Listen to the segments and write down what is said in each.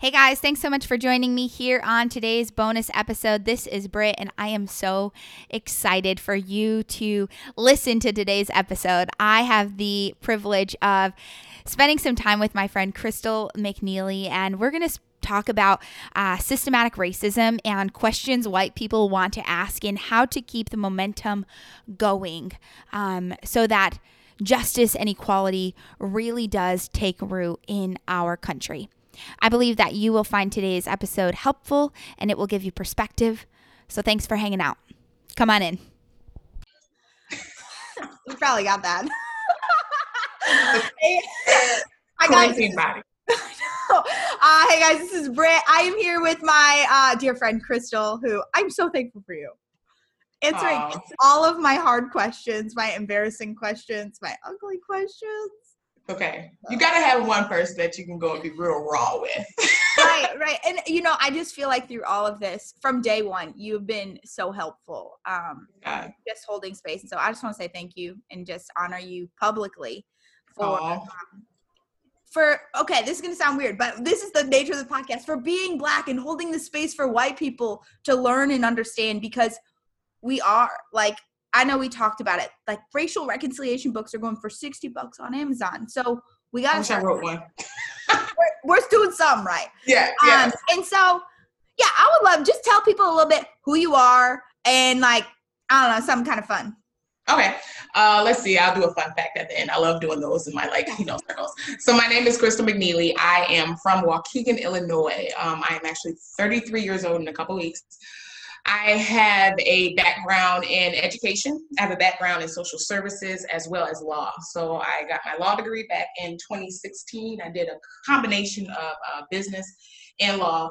Hey guys, thanks so much for joining me here on today's bonus episode. This is Britt, and I am so excited for you to listen to today's episode. I have the privilege of spending some time with my friend Crystal McNeely, and we're going to talk about uh, systematic racism and questions white people want to ask and how to keep the momentum going um, so that justice and equality really does take root in our country. I believe that you will find today's episode helpful and it will give you perspective. So thanks for hanging out. Come on in. you probably got that. hey, I got body. uh, hey guys, this is Britt. I am here with my uh, dear friend Crystal, who I'm so thankful for you. Answering Aww. all of my hard questions, my embarrassing questions, my ugly questions. Okay. You got to have one person that you can go and be real raw with. right, right. And, you know, I just feel like through all of this, from day one, you've been so helpful, um, just holding space. And so I just want to say thank you and just honor you publicly for. Um, for okay, this is gonna sound weird, but this is the nature of the podcast for being black and holding the space for white people to learn and understand because we are like I know we talked about it. Like racial reconciliation books are going for 60 bucks on Amazon. So we got to. I wrote one. we're, we're, doing some right. Yeah. Yeah. Um, and so, yeah, I would love just tell people a little bit who you are and like, I don't know, something kind of fun. Okay. Uh, let's see. I'll do a fun fact at the end. I love doing those in my like, you know, circles. So my name is Crystal McNeely. I am from Waukegan, Illinois. Um, I am actually 33 years old in a couple weeks. I have a background in education. I have a background in social services as well as law. So I got my law degree back in 2016. I did a combination of uh, business and law.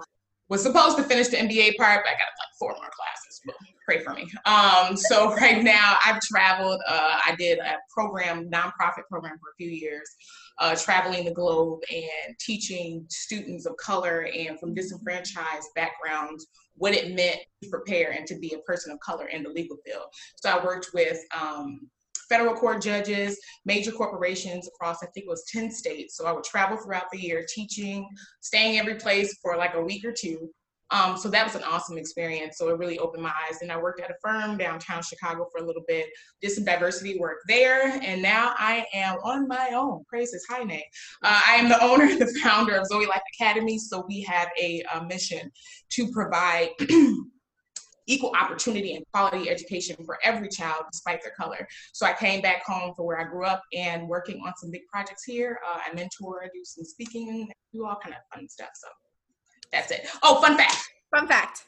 Was supposed to finish the MBA part, but I got like four more classes. But pray for me. Um, so right now I've traveled. Uh, I did a program, nonprofit program for a few years uh, traveling the globe and teaching students of color and from disenfranchised backgrounds what it meant to prepare and to be a person of color in the legal field. So I worked with um, federal court judges, major corporations across, I think it was 10 states. So I would travel throughout the year teaching, staying every place for like a week or two, um, so that was an awesome experience. So it really opened my eyes. And I worked at a firm downtown Chicago for a little bit, did some diversity work there. And now I am on my own. Praise his high name. Uh, I am the owner and the founder of Zoe Life Academy. So we have a, a mission to provide equal opportunity and quality education for every child despite their color. So I came back home for where I grew up and working on some big projects here. Uh, I mentor, do some speaking, do all kind of fun stuff. So that's it. Oh, fun fact. Fun fact.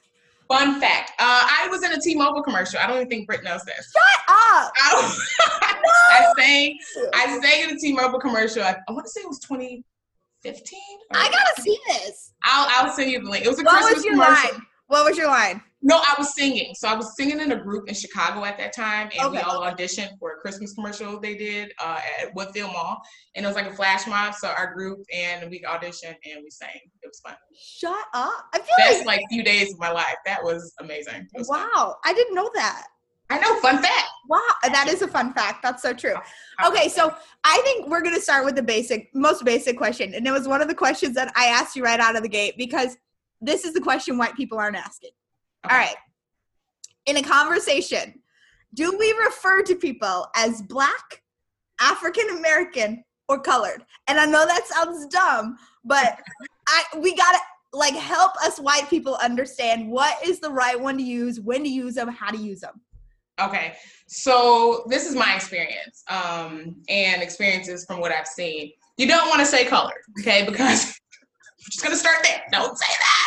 Fun fact. Uh, I was in a T-Mobile commercial. I don't even think Britt knows this. Shut up. I, no. I sang. I sang in a T-Mobile commercial. I, I want to say it was 2015. I gotta see this. I'll I'll send you the link. It was a what Christmas was your commercial. line? What was your line? No, I was singing. So I was singing in a group in Chicago at that time, and okay. we all auditioned for a Christmas commercial they did uh, at Woodfield Mall, and it was like a flash mob. So our group and we auditioned and we sang. It was fun. Shut up! I feel that's like like few days of my life. That was amazing. Was wow, fun. I didn't know that. I know, fun fact. Wow, that is a fun fact. That's so true. Okay, so I think we're gonna start with the basic, most basic question, and it was one of the questions that I asked you right out of the gate because this is the question white people aren't asking. Okay. All right in a conversation, do we refer to people as black, African American, or colored? And I know that sounds dumb, but I we gotta like help us white people understand what is the right one to use, when to use them, how to use them. Okay, so this is my experience um, and experiences from what I've seen. You don't want to say colored, okay, because just gonna start there. Don't say that.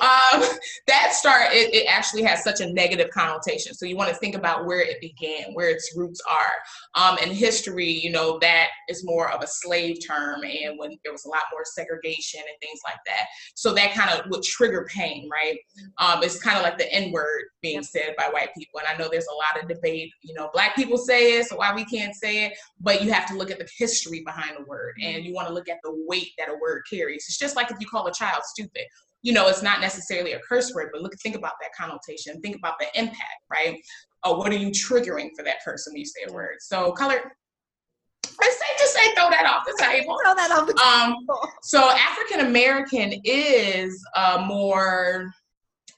Um, that start it, it, actually has such a negative connotation. So you want to think about where it began, where its roots are. Um, in history, you know that is more of a slave term, and when there was a lot more segregation and things like that. So that kind of would trigger pain, right? Um, it's kind of like the N word being said by white people, and I know there's a lot of debate. You know, black people say it, so why we can't say it? But you have to look at the history behind the word, and you want to look at the weight that a word carries. It's just like if you call a child stupid you know it's not necessarily a curse word but look think about that connotation think about the impact right or what are you triggering for that person when you say a word so color it's safe to say throw that off the table. Throw that off the Um, table. so African American is a more,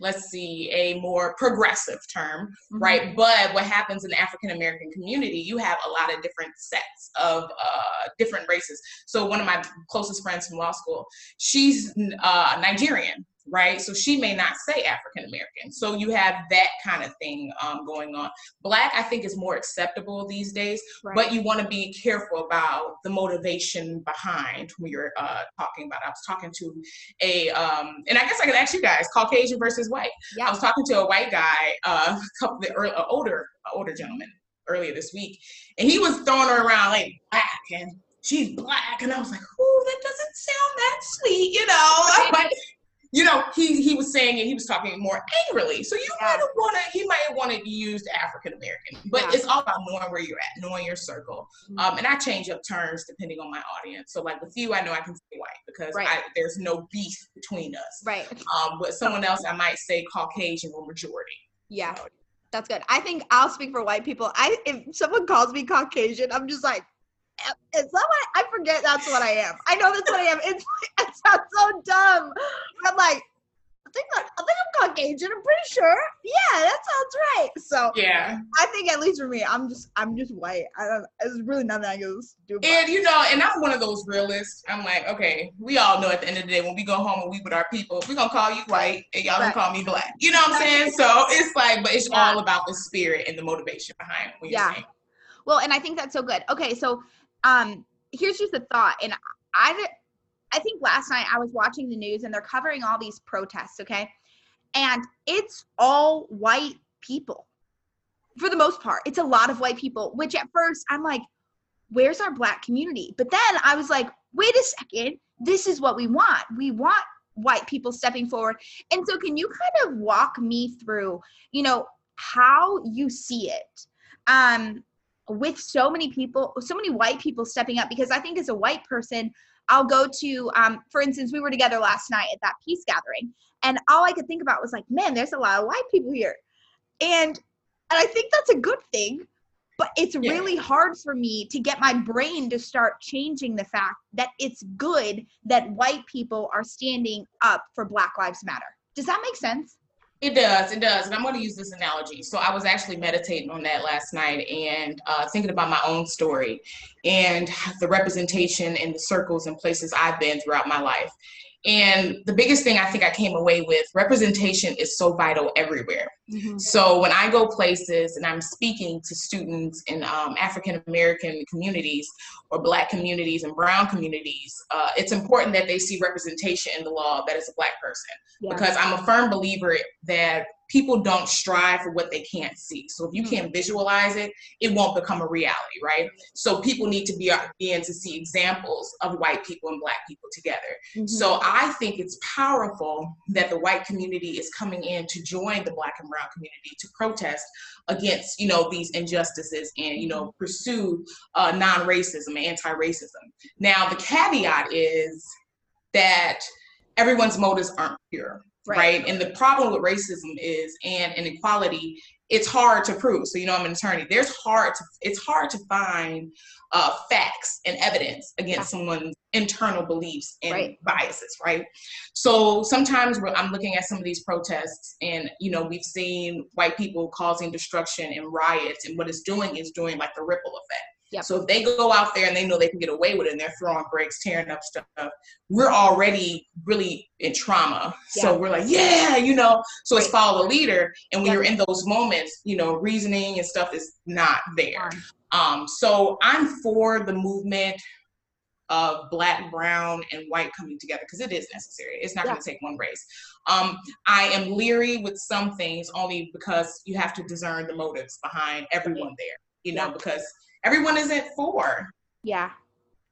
let's see, a more progressive term, Mm-hmm. right? But what happens in the African American community, you have a lot of different sets of uh, different races. So one of my closest friends from law school, she's uh, Nigerian. Right, so she may not say African American. So you have that kind of thing um, going on. Black, I think, is more acceptable these days Right. but you want to be careful about the motivation behind when you're uh, talking about. I was talking to a, um, and I guess I could ask you guys, Caucasian versus white. Yeah. I was talking to a white guy, uh, a couple of early, older, older gentleman earlier this week, and he was throwing her around like black and she's black, and I was like, oh, that doesn't sound that sweet, you know. you know, he he was saying it. He was talking more angrily. So you Yeah. might have to, He might wanted to use African American, but Yeah. it's all about knowing where you're at, knowing your circle. Mhm. Um, and I change up terms depending on my audience. So like with you, I know I can say white because Right. I, there's no beef between us. Right. Um, with someone else, I might say Caucasian or majority. Yeah. That's good. I think I'll speak for white people. I if someone calls me Caucasian, I'm just like, "Eh, is that what I, I forget? That's what I am. I know that's what I am. It's it sounds so dumb. But I'm like, I think that, I think I'm Caucasian. I'm pretty sure. Yeah, that sounds right. So Yeah. I think at least for me, I'm just I'm just white. I don't. There's really nothing I can do. And you know, and I'm one of those realists. I'm like, okay, we all know at the end of the day when we go home and we with our people, we're gonna call you white and y'all Right. gonna call me black. You know what I'm saying? So it's like, but it's Yeah. all about the spirit and the motivation behind Yeah. saying. Well, and I think that's so good. Okay, so um here's just a thought and I I think last night I was watching the news and they're covering all these protests, okay? And it's all white people. For the most part, it's a lot of white people, which at first I'm like where's our black community? But then I was like, wait a second, this is what we want. We want white people stepping forward. And so can you kind of walk me through, you know, how you see it? Um with so many people, so many white people stepping up, because I think as a white person, I'll go to, um, for instance, we were together last night at that peace gathering, and all I could think about was like, man, there's a lot of white people here, and and I think that's a good thing, but it's Yeah. really hard for me to get my brain to start changing the fact that it's good that white people are standing up for Black Lives Matter. Does that make sense? It does, it does. And I'm going to use this analogy. So I was actually meditating on that last night and uh, thinking about my own story and the representation in the circles and places I've been throughout my life. And the biggest thing I think I came away with representation is so vital everywhere. So when I go places and I'm speaking to students in um, African American communities or Black communities and Brown communities, uh, it's important that they see representation in the law that is a Black person Yeah. because I'm a firm believer that people don't strive for what they can't see. So if you Mm. can't visualize it, it won't become a reality, right? So people need to be begin to see examples of white people and Black people together. Mm-hmm. So I think it's powerful that the white community is coming in to join the black and brown community to protest against, you know, these injustices and, you know, pursue uh, non-racism and anti-racism. Now, the caveat is that everyone's motives aren't pure, right? And the problem with racism is, and inequality, it's hard to prove. So, you know, I'm an attorney. There's hard to, it's hard to find uh, facts and evidence against someone's internal beliefs and Right. biases, right? So sometimes I'm looking at some of these protests, and you know, we've seen white people causing destruction and riots, and what it's doing is doing like the ripple effect. Yep. So if they go out there and they know they can get away with it, and they're throwing bricks, tearing up stuff, we're already really in trauma. So we're like, yeah, you know. So it's follow the leader, and when Yep. you're in those moments, you know, reasoning and stuff is not there. Um, so I'm for the movement of black, brown, and white coming together because it is necessary. It's not Yeah. going to take one race. Um, I am leery with some things only because you have to discern the motives behind everyone there. You know, Yeah. because everyone isn't for Yeah.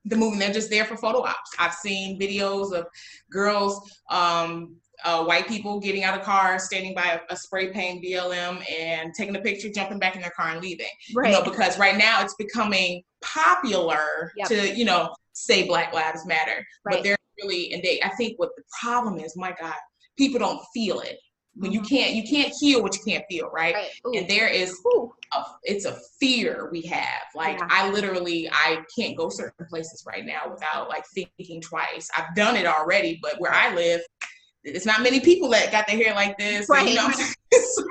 the movie. They're just there for photo ops. I've seen videos of girls, um, uh, white people getting out of cars, standing by a, a spray paint BLM and taking a picture, jumping back in their car and leaving. Right. You know, because right now it's becoming popular Yep. to, you know, say Black Lives Matter. Right. But they're really, and they, I think what the problem is, my God, people don't feel it. When you Mhm. can't you can't heal what you can't feel, right? Right. And there is a, it's a fear we have. Like Yeah. I literally I can't go certain places right now without like thinking twice. I've done it already, but where I live, it's not many people that got their hair like this. and, you know what I'm saying? so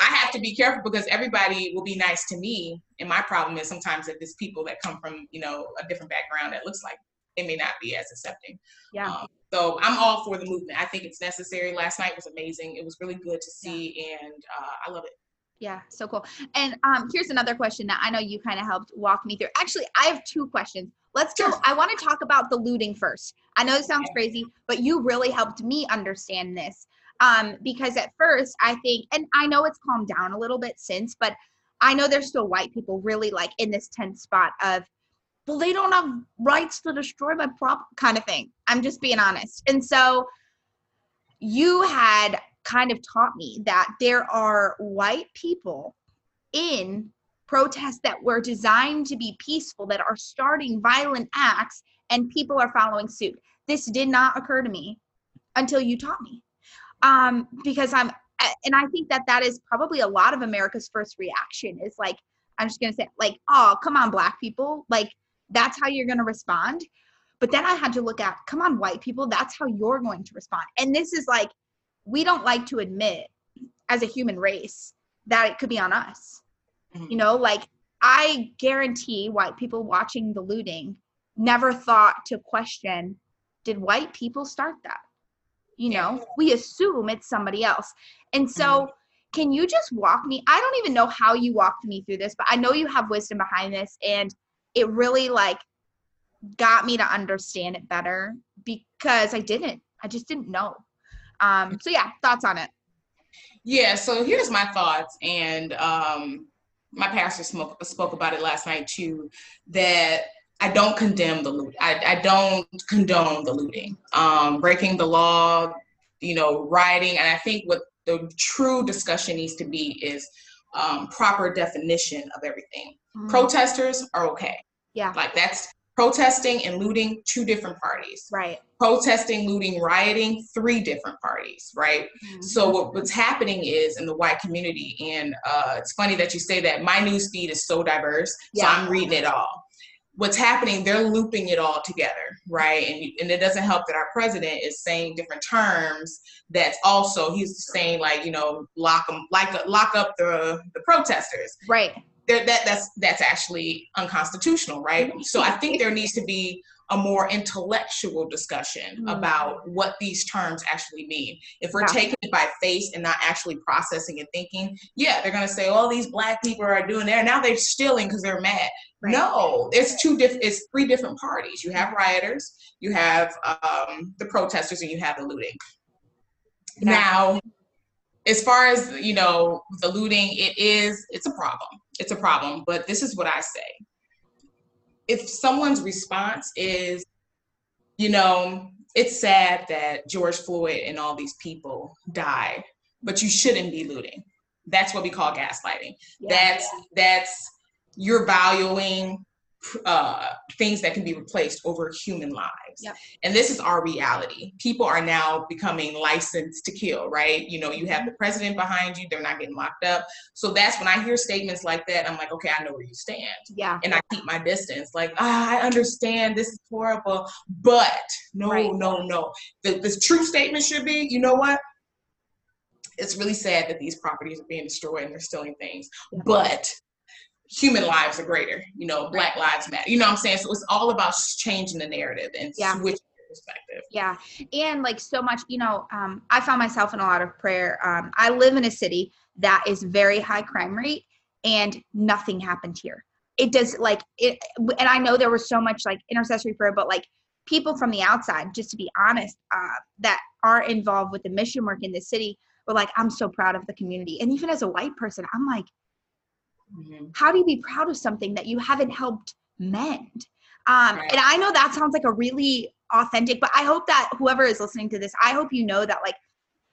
I have to be careful because everybody will be nice to me. And my problem is sometimes that there's people that come from, you know, a different background that looks like they may not be as accepting. Yeah. Um, so I'm all for the movement. I think it's necessary. Last night was amazing. It was really good to see, and uh, I love it. Yeah, so cool. And um, here's another question that I know you kind of helped walk me through. Actually, I have two questions. Let's go. I want to talk about the looting first. I know it sounds crazy, but you really helped me understand this. Um, because at first I think, and I know it's calmed down a little bit since, but I know there's still white people really like in this tense spot of, well, they don't have rights to destroy my prop kind of thing. I'm just being honest. And so you had kind of taught me that there are white people in protests that were designed to be peaceful that are starting violent acts and people are following suit. This did not occur to me until you taught me. Um, because I'm, and I think that that is probably a lot of America's first reaction is like, I'm just to say, like, oh, come on, black people. Like, that's how you're going to respond. But then I had to look at, come on, white people, that's how you're going to respond. And this is like, we don't like to admit as a human race that it could be on us. Mhm. You know, like I guarantee white people watching the looting never thought to question did white people start that? You Yeah. know, we assume it's somebody else. And so, can you just walk me? I don't even know how you walked me through this, but I know you have wisdom behind this. And it really like got me to understand it better because I didn't. I just didn't know. Um, so yeah, thoughts on it. Yeah, so here's my thoughts, and um, my pastor spoke, spoke about it last night too. That I don't condemn the loot. I, I don't condone the looting, um, breaking the law, you know, rioting. And I think what the true discussion needs to be is um, proper definition of everything. Protesters are okay. Yeah. Like that's protesting and looting, two different parties. Right. Protesting, looting, rioting, three different parties, right? So what, what's happening is in the white community, and uh, it's funny that you say that. My news feed is so diverse, so I'm reading it all. What's happening? They're looping it all together, right? And and it doesn't help that our president is saying different terms. That's also he's saying like you know lock them like lock up the the protesters. right. There, that that's that's actually unconstitutional, right? So I think there needs to be a more intellectual discussion Mm. about what these terms actually mean. If we're taking it by face and not actually processing and thinking, yeah, they're gonna say, "Oh, these black people are doing there now they're stealing because they're mad." Right. No, it's two different. It's three different parties. You have rioters, you have um, the protesters, and you have the looting. Yeah. Now, as far as you know, the looting, it is it's a problem. It's a problem. But this is what I say: if someone's response is, you know, it's sad that George Floyd and all these people died, but you shouldn't be looting. That's what we call gaslighting Yeah. that's that's you're valuing uh, things that can be replaced over human lives Yep. and this is our reality people are now becoming licensed to kill right you know you have the president behind you they're not getting locked up so that's when i hear statements like that i'm like okay i know where you stand yeah. and I keep my distance. Like, ah, I understand this is horrible, but no, Right. no, no. The, the true statement should be, you know what? It's really sad that these properties are being destroyed and they're stealing things, but human lives are greater. You know, Black lives matter. You know what I'm saying? So it's all about changing the narrative and Yeah. switching perspective. Yeah. And like so much, you know, um, I found myself in a lot of prayer. Um, I live in a city that is very high crime rate and nothing happened here. It does like it, and I know there was so much like intercessory prayer, but like people from the outside, just to be honest, uh, that are involved with the mission work in the city were like, I'm so proud of the community. And even as a white person, I'm like, Mhm. how do you be proud of something that you haven't helped mend? Um, Right. And I know that sounds like a really authentic, but I hope that whoever is listening to this, I hope you know that like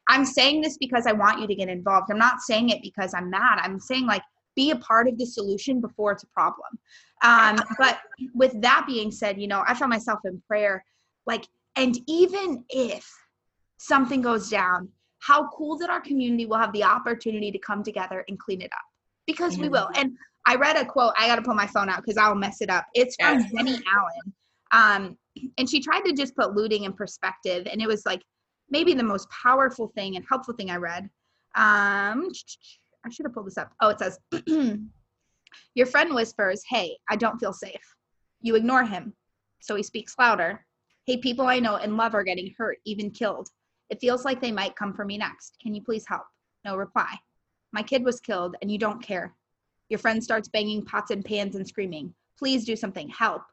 I'm saying this because I want you to get involved. I'm not saying it because I'm mad. I'm saying like be a part of the solution before it's a problem. Um, but with that being said, you know, I found myself in prayer, like, and even if something goes down, how cool that our community will have the opportunity to come together and clean it up because mm-hmm. we will. And I read a quote. I got to pull my phone out because I'll mess it up. It's from yes. Jennie Allen. Um, and she tried to just put looting in perspective. And it was like maybe the most powerful thing and helpful thing I read. Um, I should have pulled this up. Oh, it says, Your friend whispers, Hey, I don't feel safe. You ignore him. So he speaks louder. Hey, people I know and love are getting hurt, even killed. It feels like they might come for me next. Can you please help? No reply. My kid was killed and you don't care. Your friend starts banging pots and pans and screaming, Please do something, help.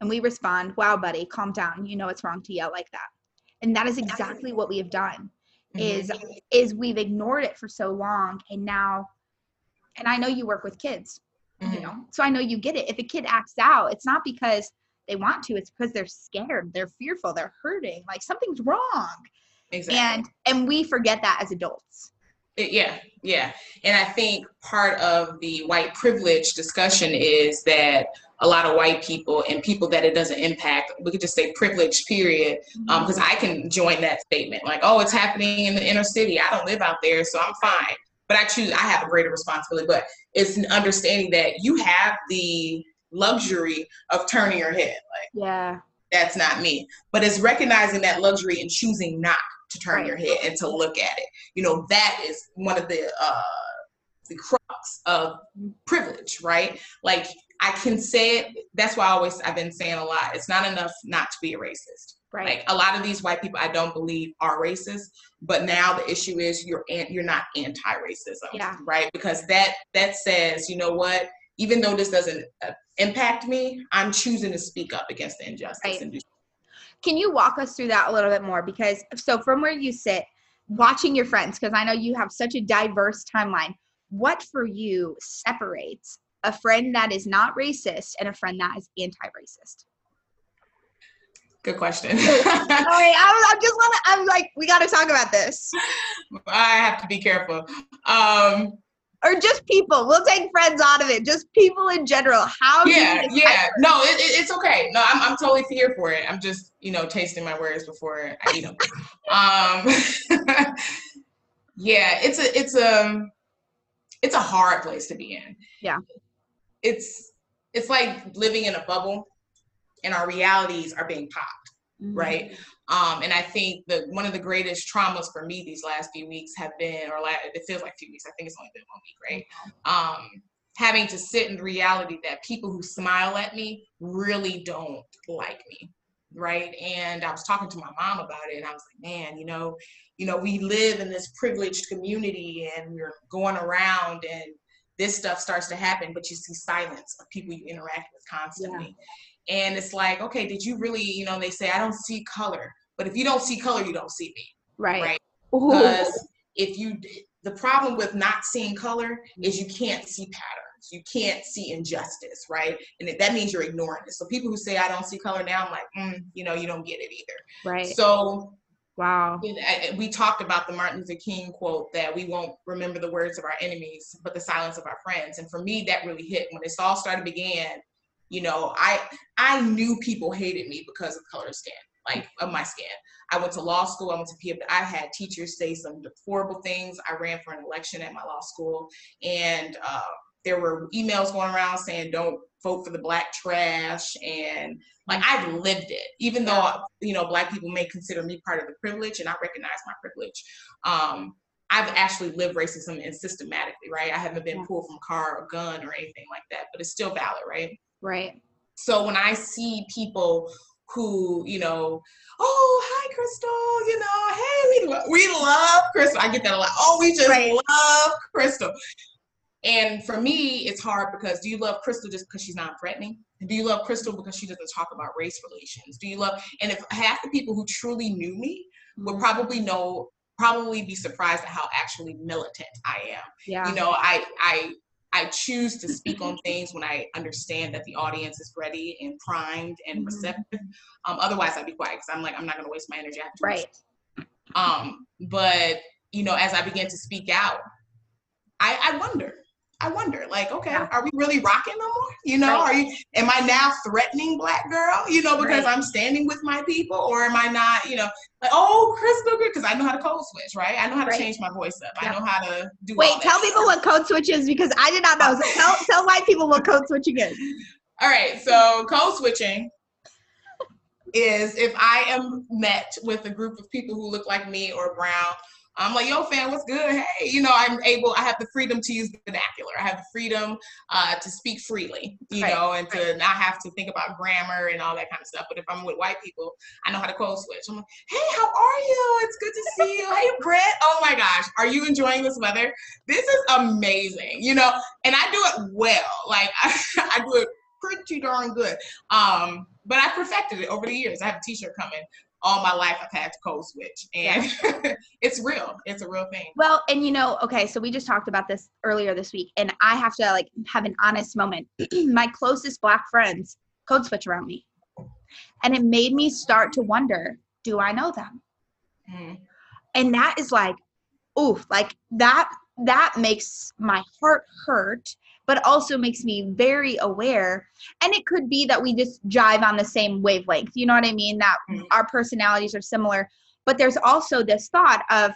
And we respond, Wow, buddy, calm down. You know it's wrong to yell like that. And that is exactly what we have done. Mm-hmm. Is is we've ignored it for so long and now and I know you work with kids, mm-hmm. you know, so I know you get it. If a kid acts out, it's not because they want to, it's because they're scared, they're fearful, they're hurting, like something's wrong. Exactly. And and we forget that as adults. Yeah, yeah. And I think part of the white privilege discussion is that a lot of white people and people that it doesn't impact, we could just say privileged, period. Because um, I can join that statement like, oh, it's happening in the inner city. I don't live out there, so I'm fine. But I choose, I have a greater responsibility. But it's an understanding that you have the luxury of turning your head. Like, yeah, that's not me. But it's recognizing that luxury and choosing not to turn right. your head and to look at it. You know, that is one of the uh the crux of privilege, right? Like I can say it. That's why I always I've been saying a lot. It's not enough not to be a racist. Right. Like a lot of these white people, I don't believe are racist. But now the issue is you're you're not anti-racism, yeah. right? Because that that says, you know what? Even though this doesn't uh, impact me, I'm choosing to speak up against the injustice right. and do can you walk us through that a little bit more? Because so from where you sit, watching your friends, because I know you have such a diverse timeline, what for you separates a friend that is not racist and a friend that is anti-racist? Good question. Sorry, I, I just want to. I'm like, we got to talk about this. I have to be careful. Um, or just people. We'll take friends out of it. Just people in general. How? Yeah, yeah. No, it, it, it's okay. No, I'm, I'm totally here for it. I'm just, you know, tasting my words before I eat them. um, yeah, it's a, it's a, it's a hard place to be in. Yeah. It's, it's like living in a bubble, and our realities are being popped, mm-hmm. right? Um, and I think that one of the greatest traumas for me these last few weeks have been, or it feels like a few weeks. I think it's only been one week, right? Um, having to sit in the reality that people who smile at me really don't like me, right? And I was talking to my mom about it, and I was like, man, you know, you know, we live in this privileged community, and we're going around and this stuff starts to happen, but you see silence of people you interact with constantly. Yeah. And it's like, okay, did you really, you know, they say, I don't see color. But if you don't see color, you don't see me. Right. Right. Because if you, the problem with not seeing color is you can't see patterns. You can't see injustice, right? And that means you're ignoring it. So people who say I don't see color now, I'm like, mm, you know, you don't get it either. Right. So Wow. We talked about the Martin Luther King quote that we won't remember the words of our enemies, but the silence of our friends. And for me, that really hit when this all started began you know i i knew people hated me because of color skin like of my skin i went to law school i went to PW, i had teachers say some horrible things i ran for an election at my law school and uh, there were emails going around saying don't vote for the black trash and like i've lived it even though you know black people may consider me part of the privilege and i recognize my privilege um, I've actually lived racism and systematically, right? I haven't been pulled from a car or gun or anything like that, but it's still valid, right? Right. So when I see people who, you know, oh, hi, Crystal, you know, hey, we, lo- we love Crystal. I get that a lot. Oh, we just right. love Crystal. And for me, it's hard because do you love Crystal just because she's not threatening? Do you love Crystal because she doesn't talk about race relations? Do you love, and if half the people who truly knew me would mm-hmm. probably know, probably be surprised at how actually militant I am. Yeah. You know, I, I, I choose to speak on things when I understand that the audience is ready and primed and mm-hmm. receptive. Um, otherwise, I'd be quiet because I'm like, I'm not going to waste my energy. Right. Um, but you know, as I began to speak out, I, I wonder, I wonder, like, okay, Yeah. are we really rocking no more? You know, Right. are you? Am I now threatening black girl? You know, because Right. I'm standing with my people, or am I not? You know, like, oh, Chris Booker, because I know how to code switch, right? I know how to Right. change my voice up. Yeah. I know how to do. Wait, tell people what code switch is because I did not know. So tell tell white people what code switching is. All right, so code switching is if I am met with a group of people who look like me or brown, I'm like, yo, fam, what's good? Hey, you know, I'm able, I have the freedom to use the vernacular. I have the freedom uh, to speak freely, you Right, know, and to not have to think about grammar and all that kind of stuff. But if I'm with white people, I know how to code switch. I'm like, hey, how are you? It's good to see you. Hey, Brett. Oh my gosh, are you enjoying this weather? This is amazing, you know, and I do it well. Like, I, I do it pretty darn good. Um, but I perfected it over the years. I have a t-shirt coming. All my life I've had to code switch. And it's real. It's a real thing. Well, and you know, okay, so we just talked about this earlier this week, and I have to like have an honest moment. My closest black friends code switch around me. And it made me start to wonder, do I know them? Mm. And that is like, oof, like that that makes my heart hurt, but also makes me very aware. And it could be that we just jive on the same wavelength. You know what I mean? That Mhm. our personalities are similar. But there's also this thought of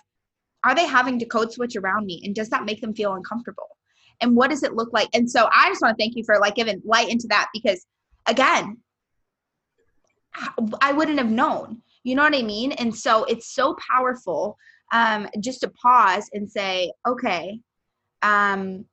are they having to code switch around me? And does that make them feel uncomfortable? And what does it look like? And so I just want to thank you for like giving light into that because again, I wouldn't have known. You know what I mean? And so it's so powerful um, just to pause and say, okay, um,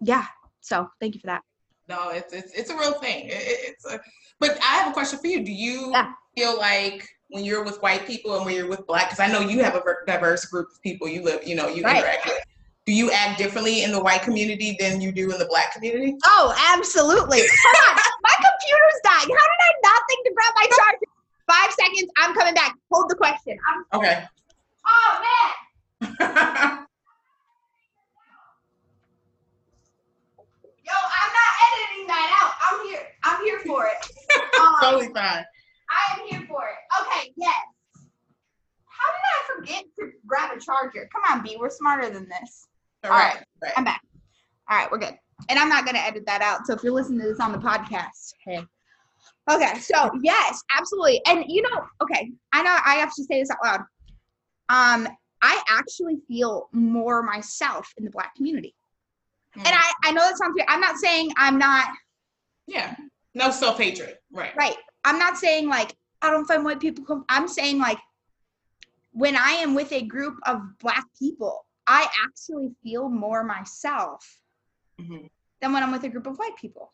yeah. So thank you for that. No, it's, it's it's a real thing. It, it- it's a, but I have a question for you. Do you Yeah. feel like when you're with white people and when you're with black, because I know you have a diverse group of people you live, you know, you Right. interact with. Do you act differently in the white community than you do in the black community? Oh, absolutely. Hold on. My computer's dying. How did I not think to grab my charger? Five seconds. I'm coming back. Hold the question. I'm, Okay. oh, man. Yo, I'm not editing that out. I'm here. I'm here for it. Um, totally fine. I am here for it. Okay, yes. How did I forget to grab a charger? Come on, B. We're smarter than this. All all right. right. I'm back. All right, we're good. And I'm not going to edit that out. So if you're listening to this on the podcast, hey. Okay, so yes, absolutely. And you know, okay, I know I have to say this out loud. Um, I actually feel more myself in the black community. Mm. And I, I know that sounds weird. I'm not saying I'm not yeah. No self hatred. Right. right. I'm not saying like I don't find white people come. I'm saying like when I am with a group of black people, I actually feel more myself hmm than when I'm with a group of white people.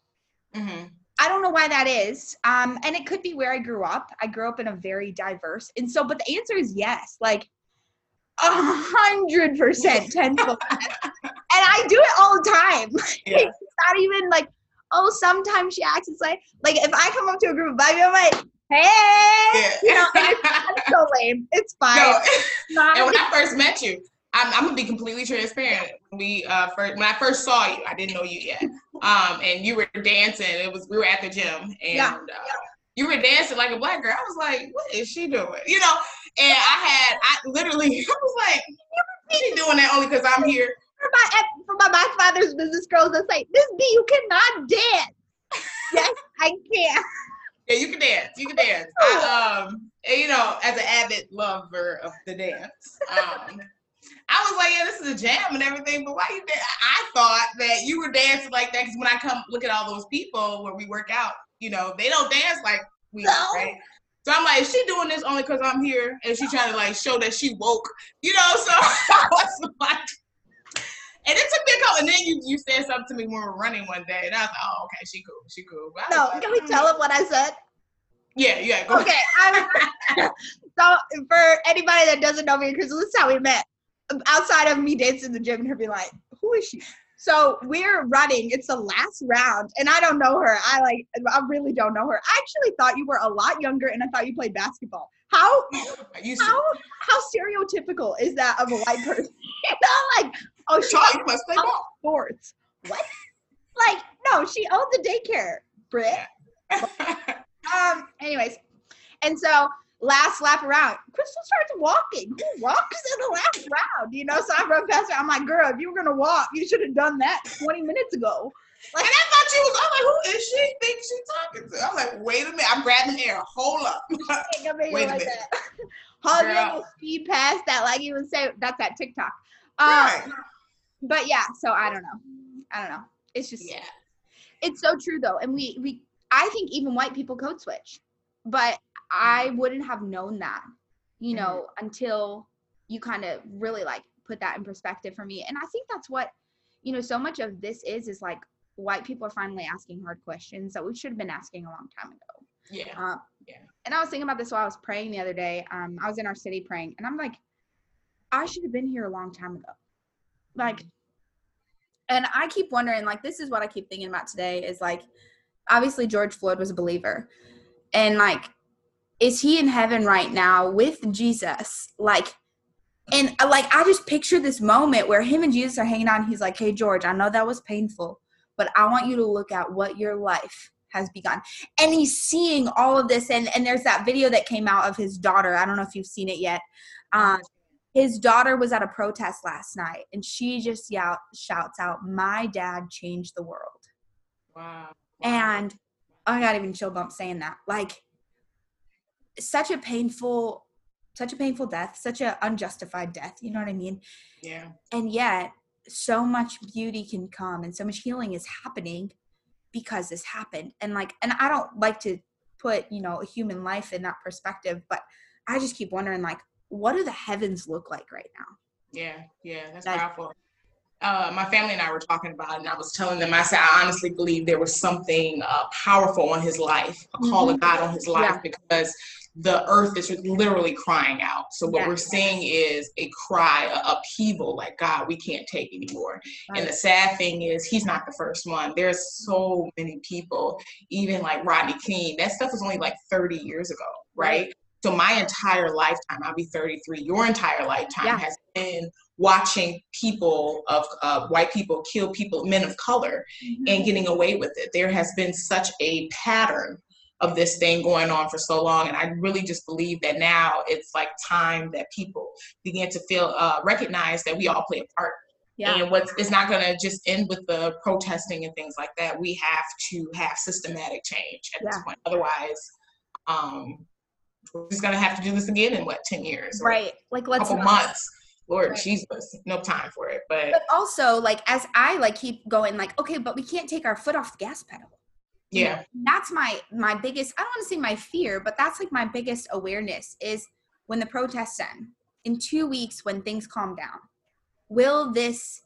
hmm I don't know why that is. Um, and it could be where I grew up. I grew up in a very diverse, and so, but the answer is yes, like a hundred percent, tenfold. I do it all the time. Yeah. it's not even like, oh, sometimes she acts. It's like, like if I come up to a group of black I'm like, hey, Yeah. you know, it's, it's so lame. It's fine. no, Not- and when I first met you, I'm, I'm gonna be completely transparent. When we uh first when I first saw you, I didn't know you yet. Um, and you were dancing. It was we were at the gym, and Yeah, uh, you were dancing like a black girl. I was like, what is she doing? You know. And I had I literally I was like, she doing that only because I'm here. For my for my, my father's business girls that's like, Miss B, you cannot dance. yes, I can. Yeah, you can dance. You can dance. I, um, you know, as an avid lover of the dance, um, I was like, yeah, this is a jam and everything. But why you? Dan-? I thought that you were dancing like that because when I come look at all those people where we work out, you know, they don't dance like we, do, No. right? So I'm like, is she doing this only because I'm here? And she trying to like show that she woke, you know? So I was like, and it took me a couple. And then you you said something to me when we were running one day, and I was like, oh, okay, she cool, she cool. But No, like, can we mm. tell them what I said? Yeah, yeah. Go. Okay, so for anybody that doesn't know me and Crystal, this is how we met. Outside of me dancing in the gym and her being like, "Who is she?" So we're running. It's the last round, and I don't know her. I like, I really don't know her. I actually thought you were a lot younger, and I thought you played basketball. How I used to. how how stereotypical is that of a white person? you know, like, oh, she you must play ball. sports. What? Like, no, she owns a daycare, Britt. Um, anyways, and so last lap around. Crystal starts walking. Who walks in the last round? You know, so I run past her. I'm like, girl, if you were gonna walk, you should have done that 20 minutes ago. Like, and I thought she was. I'm like, who is she? Think she talking to? I'm like, wait a minute. I'm grabbing hair. Hold up. Wait a Wait a like minute. that. Hugging will speed past that, like you would say. That's that TikTok. Um, Right. But yeah, so I don't know. I don't know. It's just Yeah. it's so true though and we we i think even white people code switch but i wouldn't have known that you know until you kind of really like put that in perspective for me and i think that's what you know so much of this is is like white people are finally asking hard questions that we should have been asking a long time ago Yeah. uh, Yeah. and i was thinking about this while i was praying the other day um i was in our city praying and i'm like i should have been here a long time ago like and I keep wondering, like, this is what I keep thinking about today is like, obviously, George Floyd was a believer. And like, is he in heaven right now with Jesus? Like, and uh, like, I just picture this moment where him and Jesus are hanging out. And he's like, hey, George, I know that was painful, but I want you to look at what your life has begun. And he's seeing all of this. And, and there's that video that came out of his daughter. I don't know if you've seen it yet. Um, his daughter was at a protest last night and she just yell, shouts out my dad changed the world. Wow. and i got even chill bump saying that. Like such a painful such a painful death such an unjustified death you know what i mean? Yeah. and yet so much beauty can come and so much healing is happening because this happened. And like and i don't like to put you know a human life in that perspective but i just keep wondering like what do the heavens look like right now Yeah, yeah, that's That- powerful. Uh, my family and I were talking about it, and I was telling them, I said, I honestly believe there was something uh, powerful on his life, a call of God on his life, Yeah. because the earth is literally crying out. So what Yeah. we're seeing is a cry, a upheaval, like God, we can't take anymore. And the sad thing is, he's not the first one. There's so many people, even like Rodney King. That stuff was only like 30 years ago, right? So my entire lifetime, I'll be 33. Your entire lifetime Yeah. has been watching people of uh, white people kill people, men of color, Mm-hmm. and getting away with it. There has been such a pattern of this thing going on for so long, and I really just believe that now it's like time that people begin to feel uh, recognize that we all play a part yeah and what's it's not going to just end with the protesting and things like that. We have to have systematic change at this Yeah. point. Otherwise, um, we're just going to have to do this again in what ten years, right like a let's couple not- months. Lord Right. Jesus, no time for it. But but also like as i like keep going like okay but we can't take our foot off the gas pedal You know, yeah, that's my my biggest i don't want to say my fear but that's like my biggest awareness is when the protests end in two weeks when things calm down will this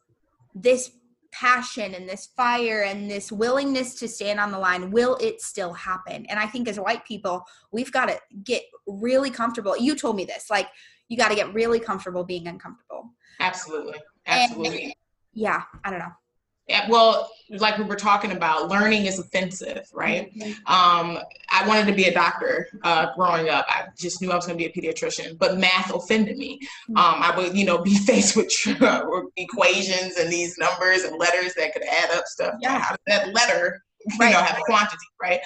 this passion and this fire and this willingness to stand on the line will it still happen? And i think as white people we've got to get really comfortable. You told me this like you got to get really comfortable being uncomfortable. Absolutely, And- absolutely. yeah i don't know well, like we were talking about, learning is offensive, right? Um, I wanted to be a doctor uh, growing up. I just knew I was going to be a pediatrician, but math offended me. Um, I would, you know, be faced with equations and these numbers and letters that could add up stuff. Yeah. How does that letter, you Right. know, have a quantity, right?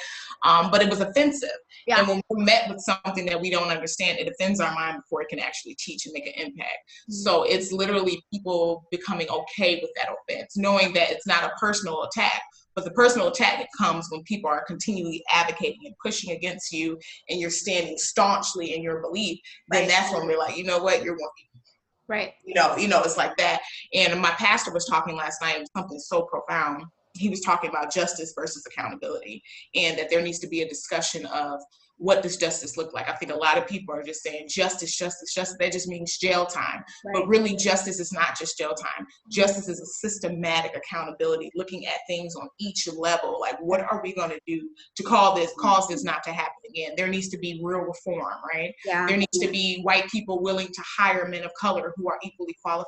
Um, but it was offensive. Yeah. And when we're met with something that we don't understand, it offends our mind before it can actually teach and make an impact. So it's literally people becoming okay with that offense, knowing that it's not a personal attack, but the personal attack that comes when people are continually advocating and pushing against you and you're standing staunchly in your belief, then Right. that's when we're like, you know what, you're one right you know, you know, it's like that. And my pastor was talking last night, it was something so profound. He was talking about justice versus accountability, and that there needs to be a discussion of what does justice look like. I think a lot of people are just saying justice, justice, justice. That just means jail time. But really, justice is not just jail time. Justice is a systematic accountability, looking at things on each level. Like, what are we going to do to call this, cause this not to happen again? There needs to be real reform, right? yeah There needs to be white people willing to hire men of color who are equally qualified.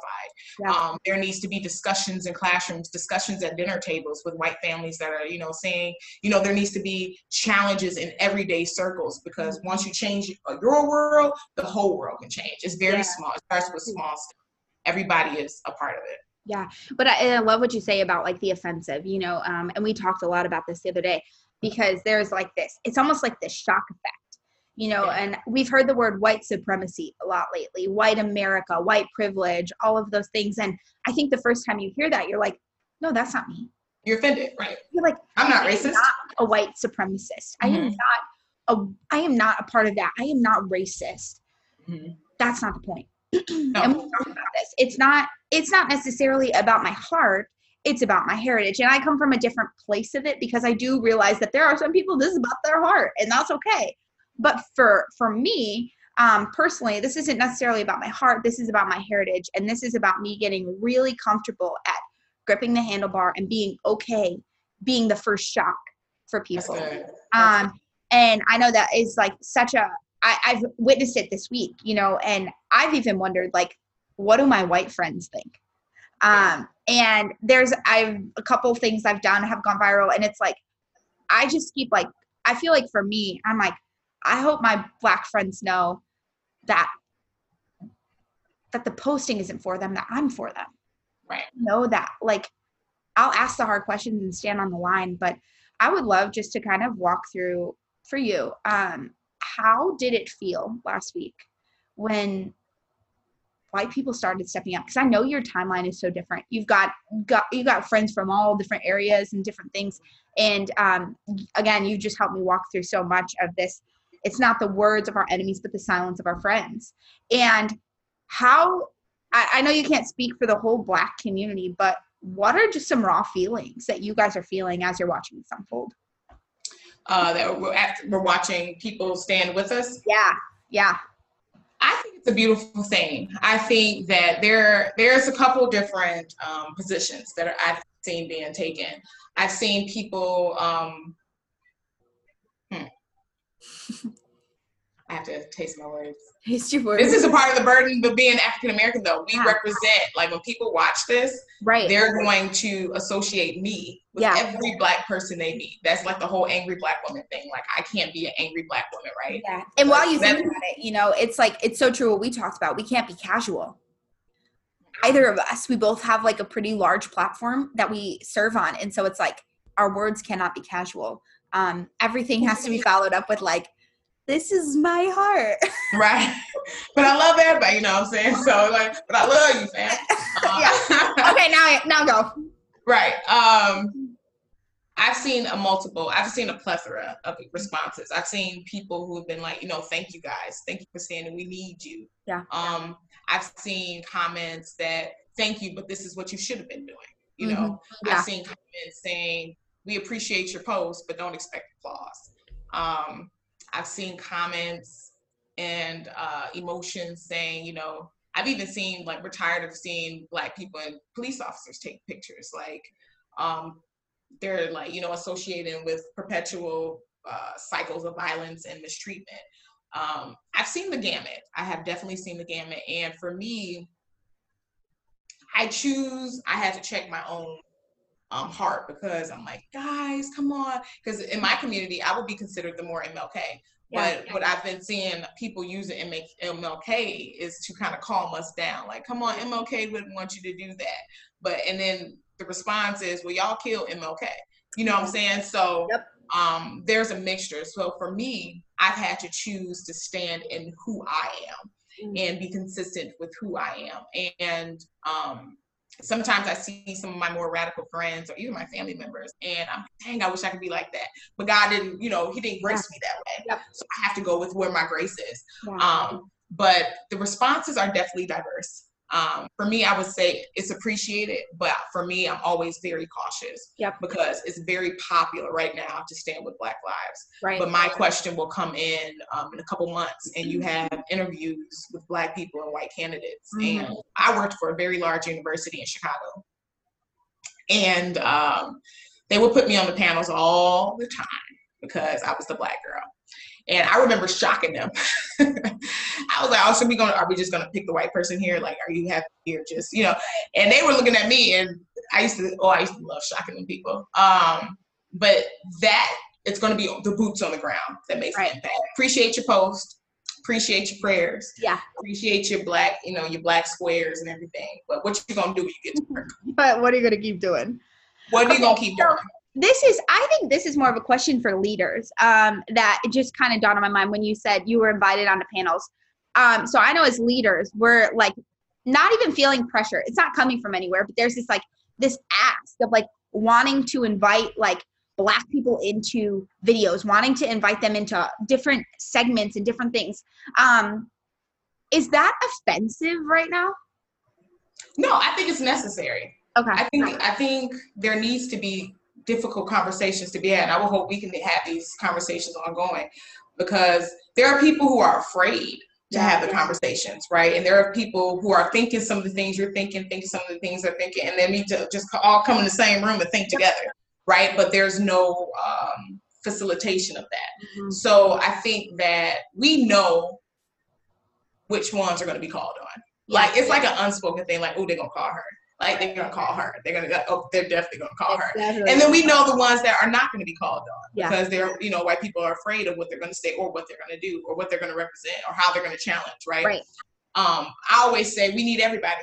Yeah. Um, there needs to be discussions in classrooms, discussions at dinner tables with white families that are, you know, saying, you know, there needs to be challenges in everyday circles because Mm-hmm. once you change your world, the whole world can change. It's very Yeah. small. It starts with small steps. Everybody is a part of it. Yeah, but I, and I love what you say about like the offensive, you know, um, and we talked a lot about this the other day because there's like this, it's almost like this shock effect. you know, and we've heard the word white supremacy a lot lately, white America, white privilege, all of those things. And I think the first time you hear that, you're like, no, that's not me. You're offended, right? You're like, I'm not I am racist. not a white supremacist. I am Mhm. not a I am not a part of that. I am not racist. Mhm. That's not the point. No. And we talk about this. It's not it's not necessarily about my heart. It's about my heritage. And I come from a different place of it because I do realize that there are some people this is about their heart and that's okay. But for for me, um, personally, this isn't necessarily about my heart. This is about my heritage, and this is about me getting really comfortable at gripping the handlebar and being okay, being the first shock for That's people. good. That's Um, and I know that is like such a. I, I've witnessed it this week, you know, and I've even wondered like, what do my white friends think? Um, and there's I've a couple things I've done have gone viral, and it's like, I just keep like, I feel like for me, I'm like, I hope my black friends know that that the posting isn't for them, that I'm for them. Right. Know that like I'll ask the hard questions and stand on the line, but I would love just to kind of walk through for you. Um, how did it feel last week when white people started stepping up? Because I know your timeline is so different. You've got got you got friends from all different areas and different things. And um, again, you just helped me walk through so much of this. It's not the words of our enemies, but the silence of our friends. And how I, I know you can't speak for the whole black community, but what are just some raw feelings that you guys are feeling as you're watching this unfold? Uh, that we're, at, we're watching people stand with us. Yeah, yeah, I think it's a beautiful thing. I think that there there's a couple different um, positions that are, I've seen being taken. I've seen people. Um, hmm. I have to taste my words. taste your words. This is a part of the burden of being African American, though. We Yeah. represent, like when people watch this, right. they're going to associate me with Yeah. every black person they meet. That's like the whole angry black woman thing. Like I can't be an angry black woman, right? Yeah. And while you think about it, you know, it's like it's so true what we talked about. We can't be casual. Either of us, we both have like a pretty large platform that we serve on. And so it's like our words cannot be casual. Um, everything has to be followed up with like, this is my heart. Right. But I love everybody, you know what I'm saying? So like, but I love you, fam. Uh, okay, now now go. right. Um I've seen a multiple, I've seen a plethora of responses. I've seen people who have been like, you know, thank you guys. Thank you for standing. We need you. Yeah. Um, I've seen comments that thank you, but this is what you should have been doing. You know, Mm-hmm. Yeah. I've seen comments saying, we appreciate your post, but don't expect applause. Um, I've seen comments and uh, emotions saying, you know, I've even seen like we're tired of seeing black people and police officers take pictures. Like um, they're like, you know, associating with perpetual uh, cycles of violence and mistreatment. Um, I've seen the gamut. I have definitely seen the gamut. And for me, I choose, I had to check my own um, heart because I'm like, guys, come on. Because in my community, I would be considered the more MLK. Yeah. But what I've been seeing people using MLK is to kind of calm us down. Like, come on, MLK wouldn't want you to do that. But, and then the response is, well, y'all kill MLK. You know what I'm saying? So Yep. um, there's a mixture. So for me, I've had to choose to stand in who I am Mm. and be consistent with who I am. And um, sometimes I see some of my more radical friends or even my family members, and I'm dang, I wish I could be like that. But God didn't, you know, He didn't grace me that way. Yep. So I have to go with where my grace is. Yeah. Um, but the responses are definitely diverse. Um, for me, I would say it's appreciated, but for me, I'm always very cautious Yep. because it's very popular right now to stand with Black lives. right. But my question will come in um, in a couple months, and you have interviews with Black people and white candidates. Mhm. And I worked for a very large university in Chicago, and um, they would put me on the panels all the time because I was the Black girl. And I remember shocking them. I was like, "Oh, so we gonna? Are we just gonna pick the white person here? Like, are you happy here? Just you know?" And they were looking at me, and I used to. Oh, I used to love shocking them people. Um, but that it's going to be the boots on the ground that makes Right. an impact. Appreciate your post, appreciate your prayers, yeah. appreciate your black, you know, your black squares and everything. But what you gonna do when you get to work? But what are you gonna keep doing? What are you gonna keep so- doing? This is i think this is more of a question for leaders um, that just kind of dawned on my mind when you said you were invited onto panels. Um, so i know as leaders we're like not even feeling pressure. It's not coming from anywhere but there's this like this ask of like wanting to invite like black people into videos wanting to invite them into different segments and different things. Um, is that offensive right now? No i think it's necessary. Okay. I think i think there needs to be difficult conversations to be had. And I will hope we can have these conversations ongoing because there are people who are afraid to have the conversations, right? And there are people who are thinking some of the things you're thinking, thinking some of the things they're thinking, and they need to just all come in the same room and think together, right? But there's no um, facilitation of that. Mm-hmm. So I think that we know which ones are going to be called on. Like it's like an unspoken thing, like, oh, they're gonna call her like they're gonna call her. They're gonna oh, they're definitely gonna call her. And then we know the ones that are not gonna be called on yeah. because they're you know white people are afraid of what they're gonna say or what they're gonna do or what they're gonna represent or how they're gonna challenge. Right. Right. Um, I always say we need everybody.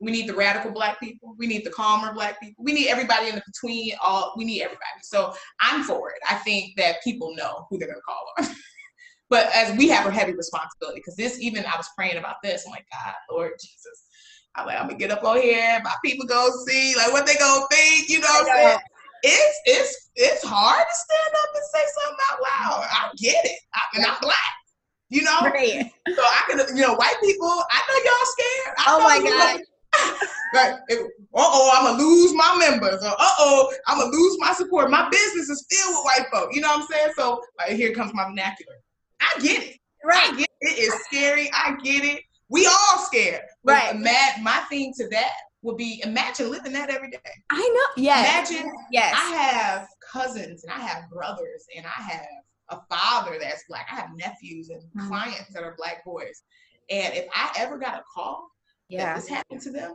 We need the radical black people. We need the calmer black people. We need everybody in the between. All we need everybody. So I'm for it. I think that people know who they're gonna call on. but as we have a heavy responsibility because this even I was praying about this. I'm like God, Lord Jesus I'm like, I'm gonna get up on here, my people gonna see like what they gonna think, you know what I'm saying? It's it's it's hard to stand up and say something out loud. I get it. I mean, I'm black. You know? Right. So I can you know, white people, I know y'all scared. I oh my God. like, uh oh, I'm gonna lose my members, or uh oh, I'm gonna lose my support. My business is filled with white folk. You know what I'm saying? So, like, here comes my vernacular. I get it. Right. I get it. it is scary. I get it. We all scared. Right. Mad, my thing to that would be imagine living that every day. I know. Yes. Imagine. Yes. I have cousins and I have brothers and I have a father that's black. I have nephews and mm-hmm. clients that are black boys. And if I ever got a call yeah. that this happened to them,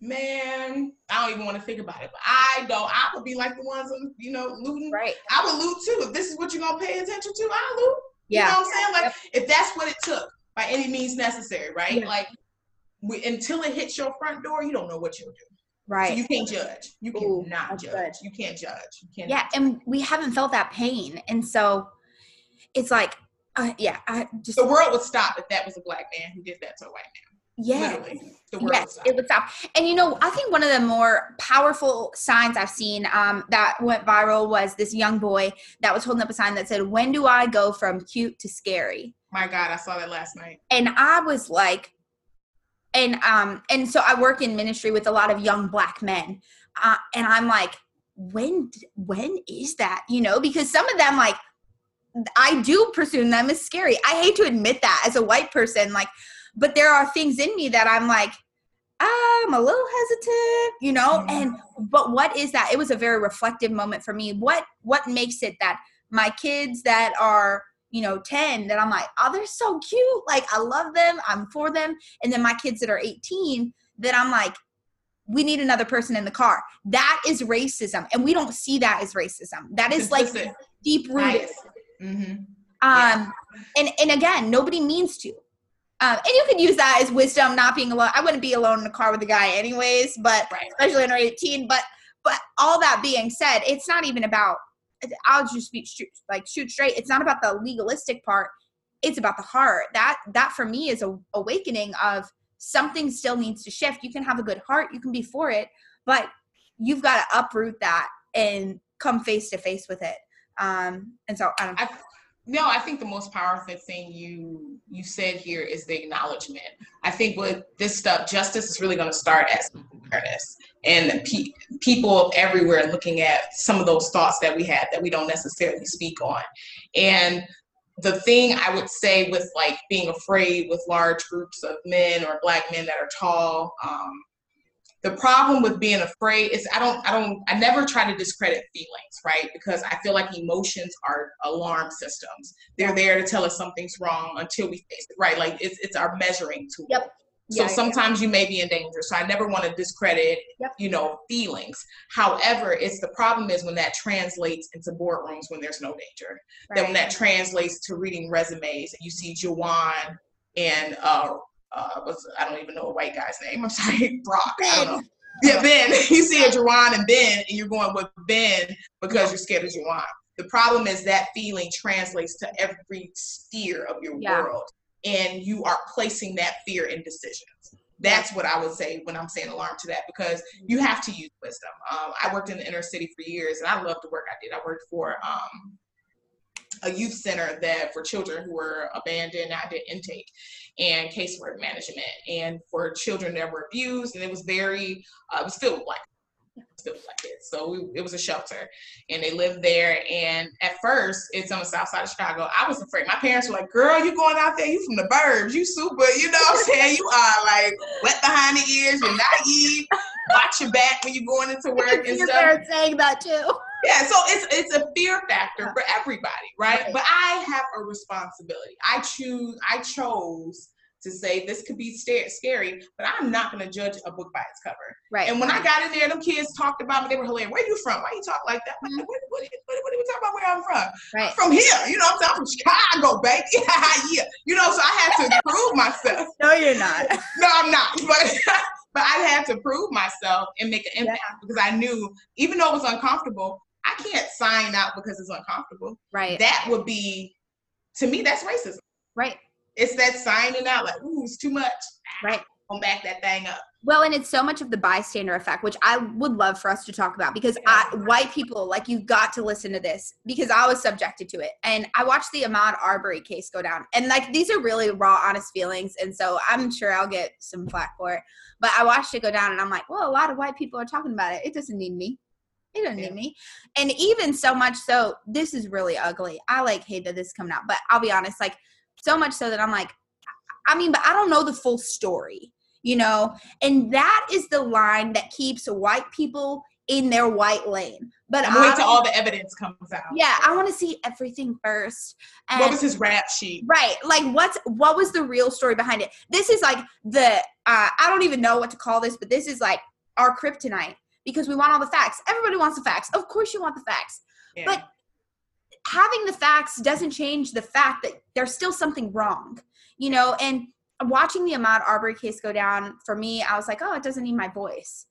man, I don't even want to think about it. But I don't. I would be like the ones, you know, looting. Right. I would loot too. If this is what you're gonna pay attention to, I loot. Yeah. You know what I'm saying? Like yep. if that's what it took by any means necessary, right? Yeah. Like we, until it hits your front door, you don't know what you'll do. Right. So you can't judge. You cannot judge. Good. You can't judge. You can't. Yeah, and we haven't felt that pain, and so it's like, uh, yeah, I just the world would stop if that was a black man who did that to a white man. Yeah. yes, would it would stop. And you know, I think one of the more powerful signs I've seen um, that went viral was this young boy that was holding up a sign that said, "When do I go from cute to scary?" My God, I saw that last night. And I was like, and um, and so I work in ministry with a lot of young black men, uh, and I'm like, when when is that? You know, because some of them like I do presume them as scary. I hate to admit that as a white person, like, but there are things in me that I'm like, I'm a little hesitant, you know. And but what is that? It was a very reflective moment for me. What what makes it that my kids that are you know 10 that i'm like oh they're so cute like i love them i'm for them and then my kids that are 18 that i'm like we need another person in the car that is racism and we don't see that as racism that is like deep rooted mm-hmm. um yeah. and and again nobody means to um, and you can use that as wisdom not being alone i wouldn't be alone in a car with a guy anyways but right. especially under 18 but but all that being said it's not even about I'll just be shoot, like shoot straight. It's not about the legalistic part. It's about the heart. That that for me is a awakening of something still needs to shift. You can have a good heart, you can be for it, but you've got to uproot that and come face to face with it. Um, and so I don't. I, no, I think the most powerful thing you you said here is the acknowledgement. I think with this stuff, justice is really going to start as awareness and pe- people everywhere looking at some of those thoughts that we had that we don't necessarily speak on. And the thing I would say with like being afraid with large groups of men or black men that are tall, um, the problem with being afraid is I don't I don't I never try to discredit feelings, right? Because I feel like emotions are alarm systems. They're there to tell us something's wrong until we face it, right? Like it's it's our measuring tool. Yep. So yeah, sometimes yeah. you may be in danger. So I never want to discredit, yep. you know, feelings. However, it's the problem is when that translates into boardrooms when there's no danger. Right. Then when that translates to reading resumes and you see Jawan and uh, uh, what's I don't even know a white guy's name. I'm sorry, Brock. I don't know. Yeah, Ben. You see a Juwan and Ben, and you're going with Ben because you're scared of Juwan. The problem is that feeling translates to every sphere of your Yeah. world, and you are placing that fear in decisions. That's what I would say when I'm saying alarm to that because you have to use wisdom. Um, I worked in the inner city for years, and I loved the work I did. I worked for um, a youth center that for children who were abandoned. I did intake and casework management, and for children that were abused, and it was very, uh, it was filled with black, it was filled with black kids. So we, it was a shelter, and they lived there. And at first, it's on the south side of Chicago. I was afraid. My parents were like, "Girl, you going out there? You from the burbs? You super? You know what I'm saying? You are like wet behind the ears. You're naive. Watch your back when you're going into work and stuff." saying that too. Yeah, so it's it's a fear factor for everybody, right? Right. But I have a responsibility. I choose. I chose to say this could be scary, but I'm not going to judge a book by its cover. Right. And when I got in there, them kids talked about me. They were hilarious. Where are you from? Why you talk like that? What, Mhm. what, what, what, what are we talking about? Where I'm from? right. I'm from here. You know, I'm, I'm from Chicago, baby. yeah. You know, so I had to prove myself. No, you're not. No, I'm not. But but I had to prove myself and make an impact because I knew, even though it was uncomfortable, I can't sign out because it's uncomfortable. Right. That would be, to me, that's racism. Right. It's that signing out, like, ooh, it's too much. Right. Come back that thing up. Well, and it's so much of the bystander effect, which I would love for us to talk about because I, white people, like, you've got to listen to this because I was subjected to it. And I watched the Ahmaud Arbery case go down. And, like, these are really raw, honest feelings. And so I'm sure I'll get some flack for it. But I watched it go down and I'm like, well, a lot of white people are talking about it. It doesn't need me. It don't Yeah. need me. And even so much so, this is really ugly. I, like, hate that this is coming out. But I'll be honest, like, so much so that I'm like, I mean, but I don't know the full story, you know? And that is the line that keeps white people in their white lane. But I'm wait till all the evidence comes out. yeah, I want to see everything first. And What was his rap sheet? right, like what's what was the real story behind it? This is like the uh, I don't even know what to call this, but this is like our kryptonite because we want all the facts. Everybody wants the facts. Of course, you want the facts. Yeah. But having the facts doesn't change the fact that there's still something wrong, you know. And watching the Ahmaud Arbery case go down for me, I was like, oh, it doesn't need my voice.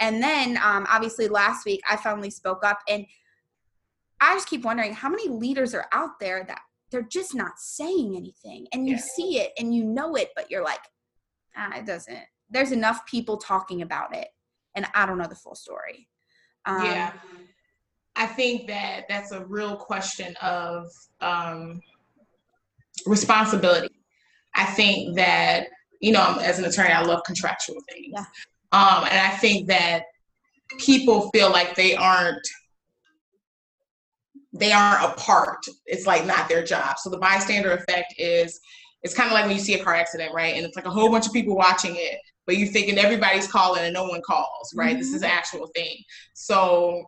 And then, um, obviously, last week I finally spoke up, and I just keep wondering how many leaders are out there that they're just not saying anything, and you Yeah. see it and you know it, but you're like, ah, it doesn't. There's enough people talking about it, and I don't know the full story. Um, yeah. I think that that's a real question of um, responsibility. I think that, you know, as an attorney, I love contractual things. Yeah. Um, and I think that people feel like they aren't they aren't a part. It's like not their job. So the bystander effect is it's kind of like when you see a car accident, right? And it's like a whole bunch of people watching it, but you're thinking everybody's calling and no one calls, right? This is mm-hmm. an actual thing. So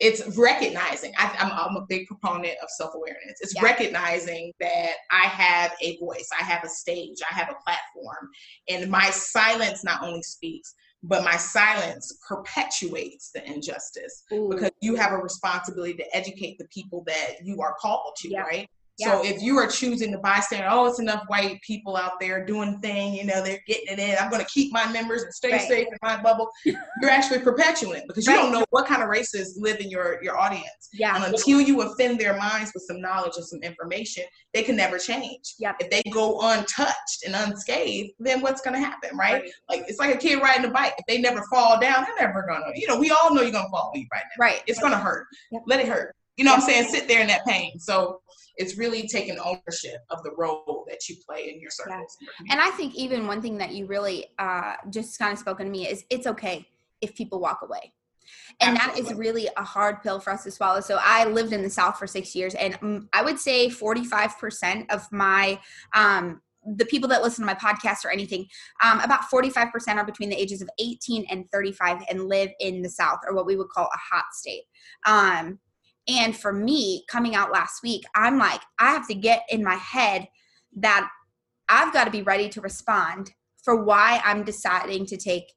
it's recognizing. I, I'm, I'm a big proponent of self awareness. It's Yeah. recognizing that I have a voice, I have a stage, I have a platform, and my silence not only speaks, but my silence perpetuates the injustice ooh, because you have a responsibility to educate the people that you are called to, Yeah. right? Yeah. So if you are choosing to bystander, oh, it's enough white people out there doing thing, you know, they're getting it in. I'm going to keep my members and stay Right. safe in my bubble. You're actually perpetuating because you don't know what kind of races live in your your audience. yeah, And until you offend their minds with some knowledge and some information, they can never change. Yep. If they go untouched and unscathed, then what's going to happen, right? Right. Like it's like a kid riding a bike. If they never fall down, they're never going to. You know, we all know you're going to fall you ride that right. it's gonna hurt. Yep. Let it hurt. You know what I'm saying? Sit there in that pain. So it's really taking ownership of the role that you play in your circles. your And I think even one thing that you really uh, just kind of spoken to me is it's okay if people walk away. And that is really a hard pill for us to swallow. So I lived in the South for six years, and mm, I would say 45% of my um, the people that listen to my podcast or anything, um, about 45% are between the ages of 18 and 35 and live in the South or what we would call a hot state. Um, and for me, coming out last week, I'm like, I have to get in my head that I've got to be ready to respond for why I'm deciding to take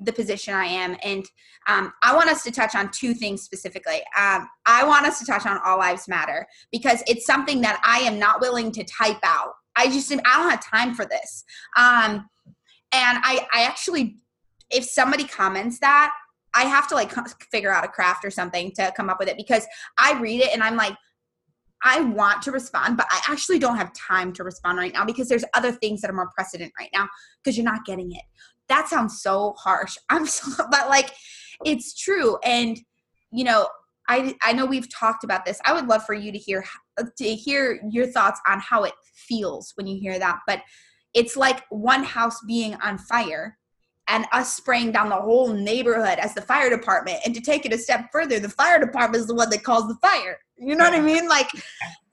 the position I am. And um, I want us to touch on two things specifically. Um, I want us to touch on All Lives Matter because it's something that I am not willing to type out. I just I don't have time for this. Um, and I I actually if somebody comments that, I have to like figure out a craft or something to come up with it because I read it and I'm like, I want to respond, but I actually don't have time to respond right now because there's other things that are more precedent right now because you're not getting it. That sounds so harsh. I'm so, but like, it's true. And, you know, I, I know we've talked about this. I would love for you to hear to hear your thoughts on how it feels when you hear that. But it's like one house being on fire and us spraying down the whole neighborhood as the fire department. And to take it a step further, the fire department is the one that calls the fire. You know what I mean? Like,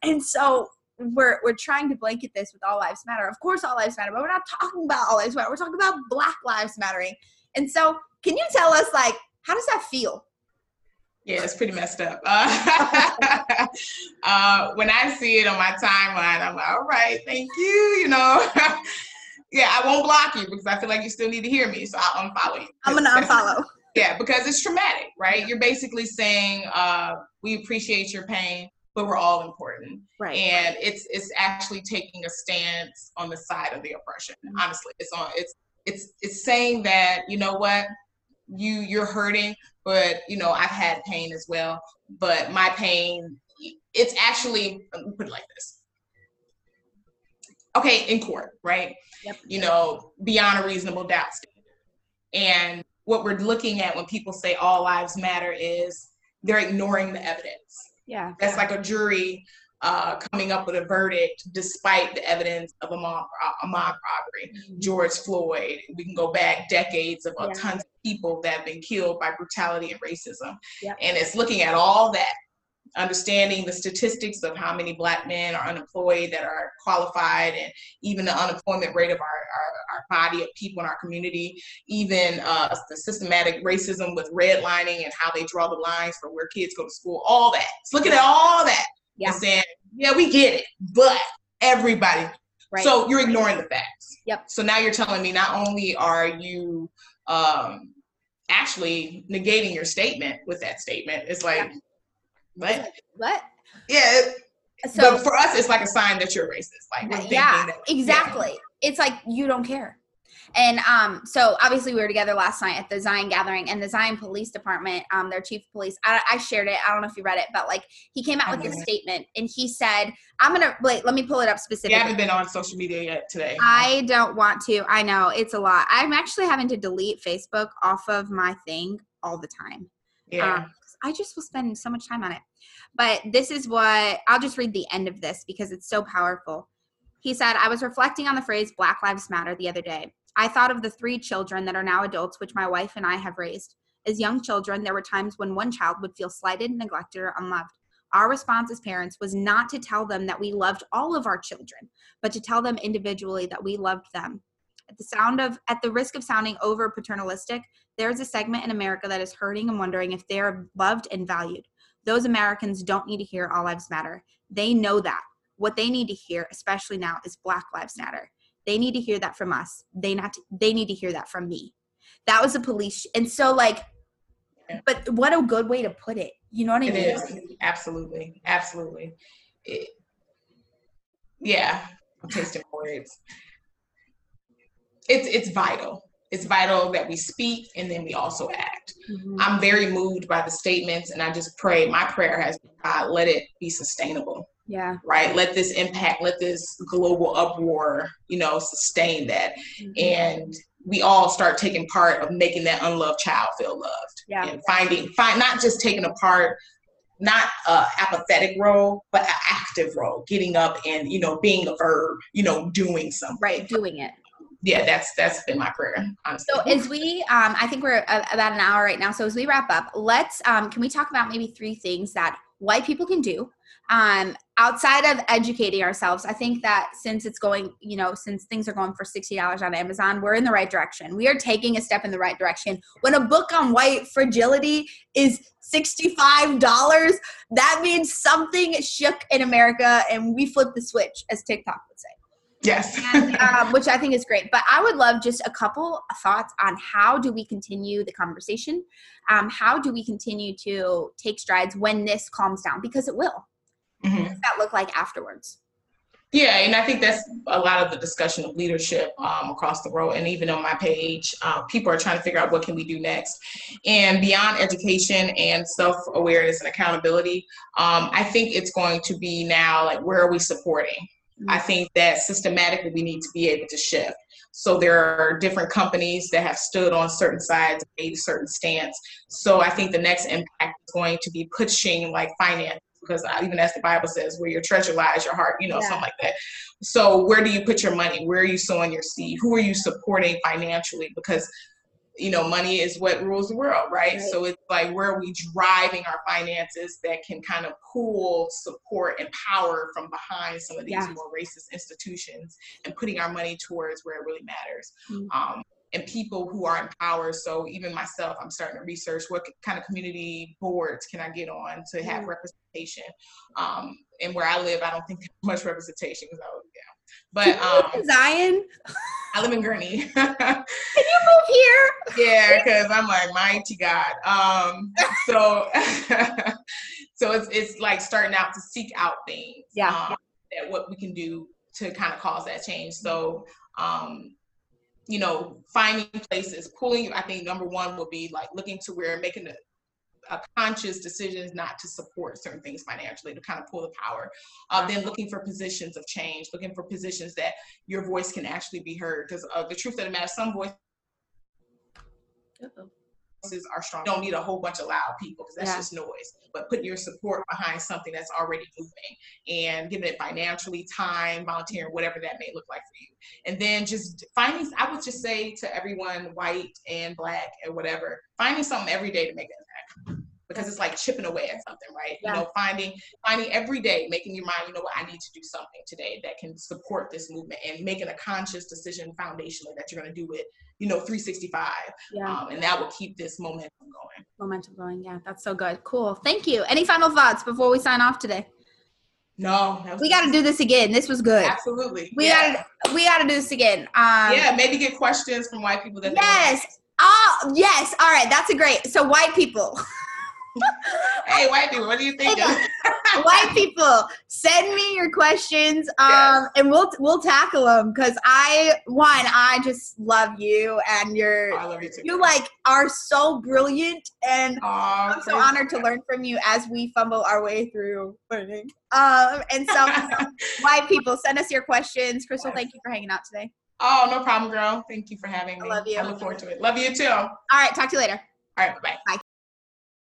and so we're we're trying to blanket this with all lives matter. Of course, all lives matter, but we're not talking about all lives matter. We're talking about Black lives mattering. And so, can you tell us like how does that feel? Yeah, it's pretty messed up. Uh, uh, when I see it on my timeline, I'm like, all right, thank you. You know, yeah, I won't block you because I feel like you still need to hear me, so I'll unfollow you. I'm gonna unfollow. Yeah, because it's traumatic, right? You're basically saying uh, we appreciate your pain, but we're all important, right? And it's it's actually taking a stance on the side of the oppression. Mm-hmm. Honestly, it's on it's it's it's saying that you know what you you're hurting, but you know I've had pain as well, but my pain it's actually put it like this okay, in court, right? Yep. You know, beyond a reasonable doubt. And what we're looking at when people say all lives matter is they're ignoring the evidence. Yeah. That's like a jury uh, coming up with a verdict despite the evidence of a mob, a mob robbery. Mm-hmm. George Floyd, we can go back decades of yeah. tons of people that have been killed by brutality and racism. Yep. And it's looking at all that understanding the statistics of how many black men are unemployed that are qualified and even the unemployment rate of our, our, our body of people in our community even uh, the systematic racism with redlining and how they draw the lines for where kids go to school all that. It's looking at all that. Yeah. and saying yeah we get it but everybody. Right. so you're ignoring the facts. Yep. So now you're telling me not only are you um, actually negating your statement with that statement it's like yeah what? What? Yeah. So but for us, it's like a sign that you're racist. Like yeah, that, exactly. Yeah. It's like you don't care. And um, so obviously we were together last night at the Zion gathering, and the Zion Police Department, um, their chief of police, I, I, shared it. I don't know if you read it, but like he came out with a statement, and he said, "I'm gonna wait. Let me pull it up specifically." You haven't been on social media yet today. I don't want to. I know it's a lot. I'm actually having to delete Facebook off of my thing all the time. Yeah. Um, I just will spend so much time on it. But this is what I'll just read the end of this because it's so powerful. He said, I was reflecting on the phrase Black Lives Matter the other day. I thought of the three children that are now adults, which my wife and I have raised. As young children, there were times when one child would feel slighted, neglected, or unloved. Our response as parents was not to tell them that we loved all of our children, but to tell them individually that we loved them. At the sound of at the risk of sounding over paternalistic, there's a segment in America that is hurting and wondering if they are loved and valued. Those Americans don't need to hear all lives matter. They know that. What they need to hear, especially now, is Black Lives Matter. They need to hear that from us. They not they need to hear that from me. That was a police and so like but what a good way to put it. You know what I it mean? Is. Absolutely. Absolutely. It, yeah. I'm tasting words. It's it's vital it's vital that we speak and then we also act. Mm-hmm. I'm very moved by the statements and I just pray, my prayer has God, let it be sustainable. Yeah. Right. Let this impact, let this global uproar, you know, sustain that. Mm-hmm. And we all start taking part of making that unloved child feel loved. Yeah. And finding, find not just taking a part, not a apathetic role, but an active role, getting up and, you know, being a verb, you know, doing something. Right, doing it yeah, that's that's been my prayer. Honestly. So as we, um, I think we're about an hour right now. So as we wrap up, let's um, can we talk about maybe three things that white people can do um, outside of educating ourselves? I think that since it's going, you know, since things are going for sixty dollars on Amazon, we're in the right direction. We are taking a step in the right direction. When a book on white fragility is $65 that means something shook in america and we flipped the switch as tiktok would say Yes. and, um, which I think is great. But I would love just a couple thoughts on how do we continue the conversation? Um, how do we continue to take strides when this calms down? Because it will. Mm-hmm. What does that look like afterwards? Yeah, and I think that's a lot of the discussion of leadership um, across the world, and even on my page, uh, people are trying to figure out what can we do next. And beyond education and self awareness and accountability, um, I think it's going to be now like where are we supporting? Mm-hmm. I think that systematically we need to be able to shift. So there are different companies that have stood on certain sides, made a certain stance. So I think the next impact is going to be pushing like finance because even as the Bible says, where your treasure lies, your heart, you know, yeah. something like that. So where do you put your money? Where are you sowing your seed? Who are you supporting financially? Because you know, money is what rules the world, right? right? So it's like where are we driving our finances that can kind of pull support and power from behind some of these yeah. more racist institutions and putting our money towards where it really matters. Mm-hmm. Um, and people who are in power. So even myself, I'm starting to research what kind of community boards can I get on to have mm-hmm. representation. Um, and where I live, I don't think much representation because I was. But um, Zion, I live in Gurnee. can you move here? Yeah, because I'm like mighty God. Um, so so it's it's like starting out to seek out things. Yeah. Um, that what we can do to kind of cause that change. So um you know, finding places, pulling, I think number one will be like looking to where making a, a conscious decision not to support certain things financially to kind of pull the power. Uh, then looking for positions of change, looking for positions that your voice can actually be heard. Because uh, the truth of the matter, some voice voices are strong. You don't need a whole bunch of loud people because that's yeah. just noise. But putting your support behind something that's already moving and giving it financially, time, volunteering, whatever that may look like for you. And then just finding, I would just say to everyone, white and black and whatever, finding something every day to make an because it's like chipping away at something, right? Yeah. You know, finding finding every day, making your mind, you know what, I need to do something today that can support this movement and making a conscious decision foundationally that you're going to do it, you know, 365. Yeah. Um, and that will keep this momentum going. Momentum going. Yeah, that's so good. Cool. Thank you. Any final thoughts before we sign off today? No, we got to do this again. This was good. Absolutely. We yeah. got we got to do this again. Um, yeah, maybe get questions from white people that. Yes. Oh, yes. All right. That's a great. So white people. hey, white people, what do you think? white people, send me your questions, um, yes. and we'll we'll tackle them. Cause I one, I just love you, and you're I love you, too. you like are so brilliant, and Aww, I'm so honored to learn from you as we fumble our way through learning. Um, and so, white people, send us your questions. Crystal, yes. thank you for hanging out today. Oh, no problem, girl. Thank you for having me. I love you. I look forward to it. Love you too. All right, talk to you later. All right, bye. Bye.